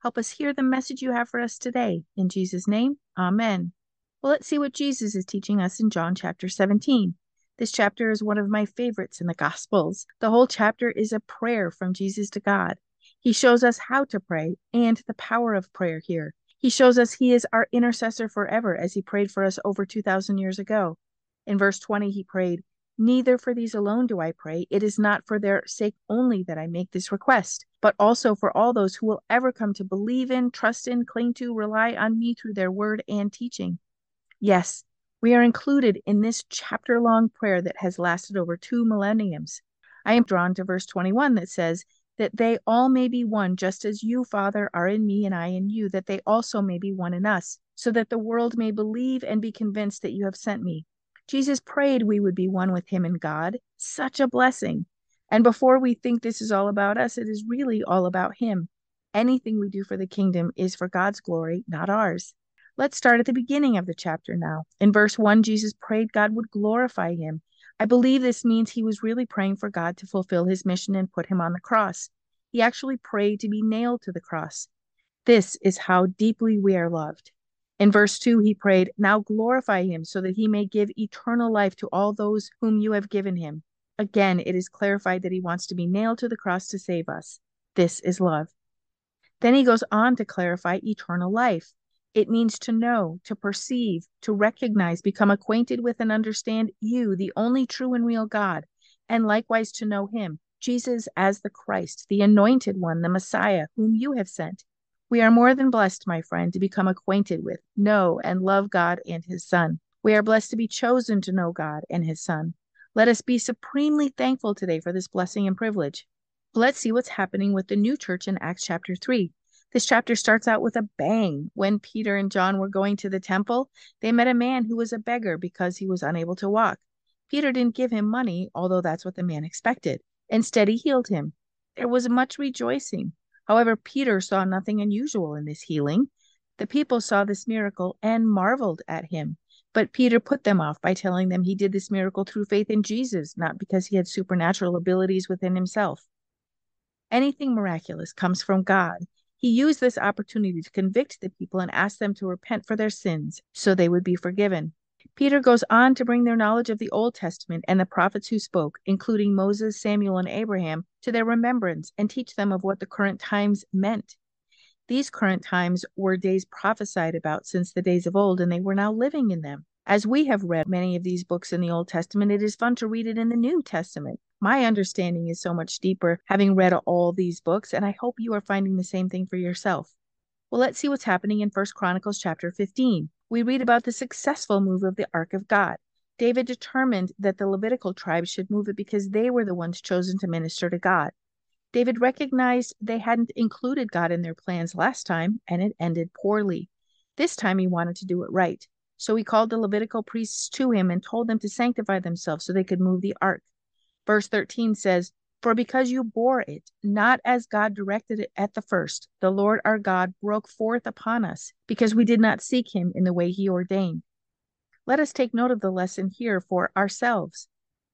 Help us hear the message you have for us today. In Jesus' name, Amen. Well, let's see what Jesus is teaching us in John chapter 17. This chapter is one of my favorites in the Gospels. The whole chapter is a prayer from Jesus to God. He shows us how to pray and the power of prayer here. He shows us he is our intercessor forever as he prayed for us over 2,000 years ago. In verse 20, he prayed, Neither for these alone do I pray. It is not for their sake only that I make this request, but also for all those who will ever come to believe in, trust in, cling to, rely on me through their word and teaching. Yes, we are included in this chapter long prayer that has lasted over two millenniums. I am drawn to verse 21 that says, That they all may be one, just as you, Father, are in me and I in you, that they also may be one in us, so that the world may believe and be convinced that you have sent me. Jesus prayed we would be one with him and God. Such a blessing. And before we think this is all about us, it is really all about him. Anything we do for the kingdom is for God's glory, not ours. Let's start at the beginning of the chapter now. In verse 1, Jesus prayed God would glorify him. I believe this means he was really praying for God to fulfill his mission and put him on the cross. He actually prayed to be nailed to the cross. This is how deeply we are loved. In verse 2, he prayed, Now glorify him, so that he may give eternal life to all those whom you have given him. Again, it is clarified that he wants to be nailed to the cross to save us. This is love. Then he goes on to clarify eternal life. It means to know, to perceive, to recognize, become acquainted with, and understand you, the only true and real God, and likewise to know him, Jesus as the Christ, the anointed one, the Messiah, whom you have sent. We are more than blessed, my friend, to become acquainted with, know, and love God and His Son. We are blessed to be chosen to know God and His Son. Let us be supremely thankful today for this blessing and privilege. Let's see what's happening with the new church in Acts chapter 3. This chapter starts out with a bang. When Peter and John were going to the temple, they met a man who was a beggar because he was unable to walk. Peter didn't give him money, although that's what the man expected. Instead, he healed him. There was much rejoicing. However, Peter saw nothing unusual in this healing. The people saw this miracle and marveled at him. But Peter put them off by telling them he did this miracle through faith in Jesus, not because he had supernatural abilities within himself. Anything miraculous comes from God. He used this opportunity to convict the people and ask them to repent for their sins so they would be forgiven. Peter goes on to bring their knowledge of the Old Testament and the prophets who spoke, including Moses, Samuel, and Abraham, to their remembrance and teach them of what the current times meant. These current times were days prophesied about since the days of old, and they were now living in them. As we have read many of these books in the Old Testament, it is fun to read it in the New Testament. My understanding is so much deeper having read all these books, and I hope you are finding the same thing for yourself. Well, let's see what's happening in First Chronicles chapter 15 we read about the successful move of the Ark of God. David determined that the Levitical tribes should move it because they were the ones chosen to minister to God. David recognized they hadn't included God in their plans last time, and it ended poorly. This time he wanted to do it right. So he called the Levitical priests to him and told them to sanctify themselves so they could move the ark. Verse 13 says, for because you bore it, not as God directed it at the first, the Lord our God broke forth upon us, because we did not seek him in the way he ordained. Let us take note of the lesson here for ourselves.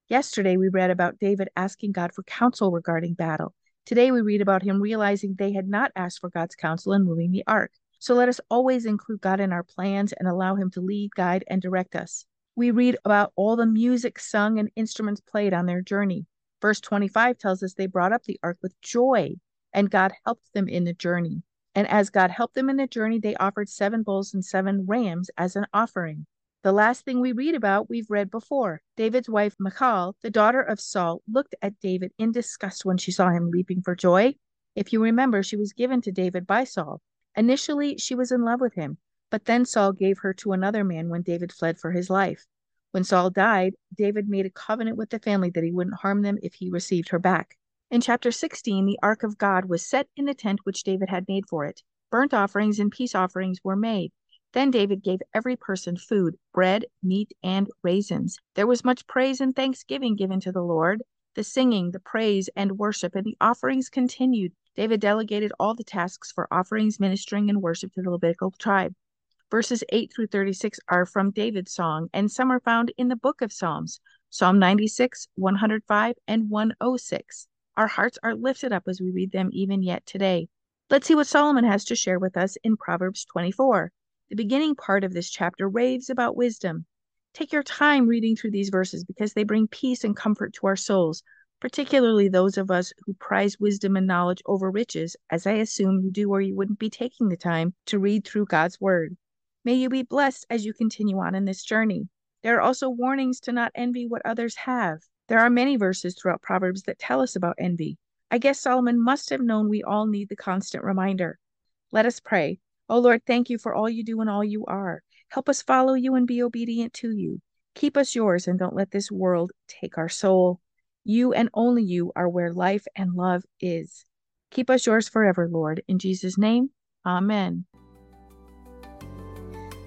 Yesterday we read about David asking God for counsel regarding battle. Today we read about him realizing they had not asked for God's counsel in moving the ark. So let us always include God in our plans and allow him to lead, guide, and direct us. We read about all the music sung and instruments played on their journey. Verse 25 tells us they brought up the ark with joy, and God helped them in the journey. And as God helped them in the journey, they offered seven bulls and seven rams as an offering. The last thing we read about, we've read before. David's wife, Michal, the daughter of Saul, looked at David in disgust when she saw him leaping for joy. If you remember, she was given to David by Saul. Initially, she was in love with him, but then Saul gave her to another man when David fled for his life. When Saul died, David made a covenant with the family that he wouldn't harm them if he received her back. In chapter 16, the ark of God was set in the tent which David had made for it. Burnt offerings and peace offerings were made. Then David gave every person food, bread, meat, and raisins. There was much praise and thanksgiving given to the Lord. The singing, the praise, and worship, and the offerings continued. David delegated all the tasks for offerings, ministering, and worship to the Levitical tribe. Verses 8 through 36 are from David's song, and some are found in the book of Psalms Psalm 96, 105, and 106. Our hearts are lifted up as we read them even yet today. Let's see what Solomon has to share with us in Proverbs 24. The beginning part of this chapter raves about wisdom. Take your time reading through these verses because they bring peace and comfort to our souls, particularly those of us who prize wisdom and knowledge over riches, as I assume you do or you wouldn't be taking the time to read through God's Word. May you be blessed as you continue on in this journey. There are also warnings to not envy what others have. There are many verses throughout Proverbs that tell us about envy. I guess Solomon must have known we all need the constant reminder. Let us pray. Oh Lord, thank you for all you do and all you are. Help us follow you and be obedient to you. Keep us yours and don't let this world take our soul. You and only you are where life and love is. Keep us yours forever, Lord. In Jesus' name, amen.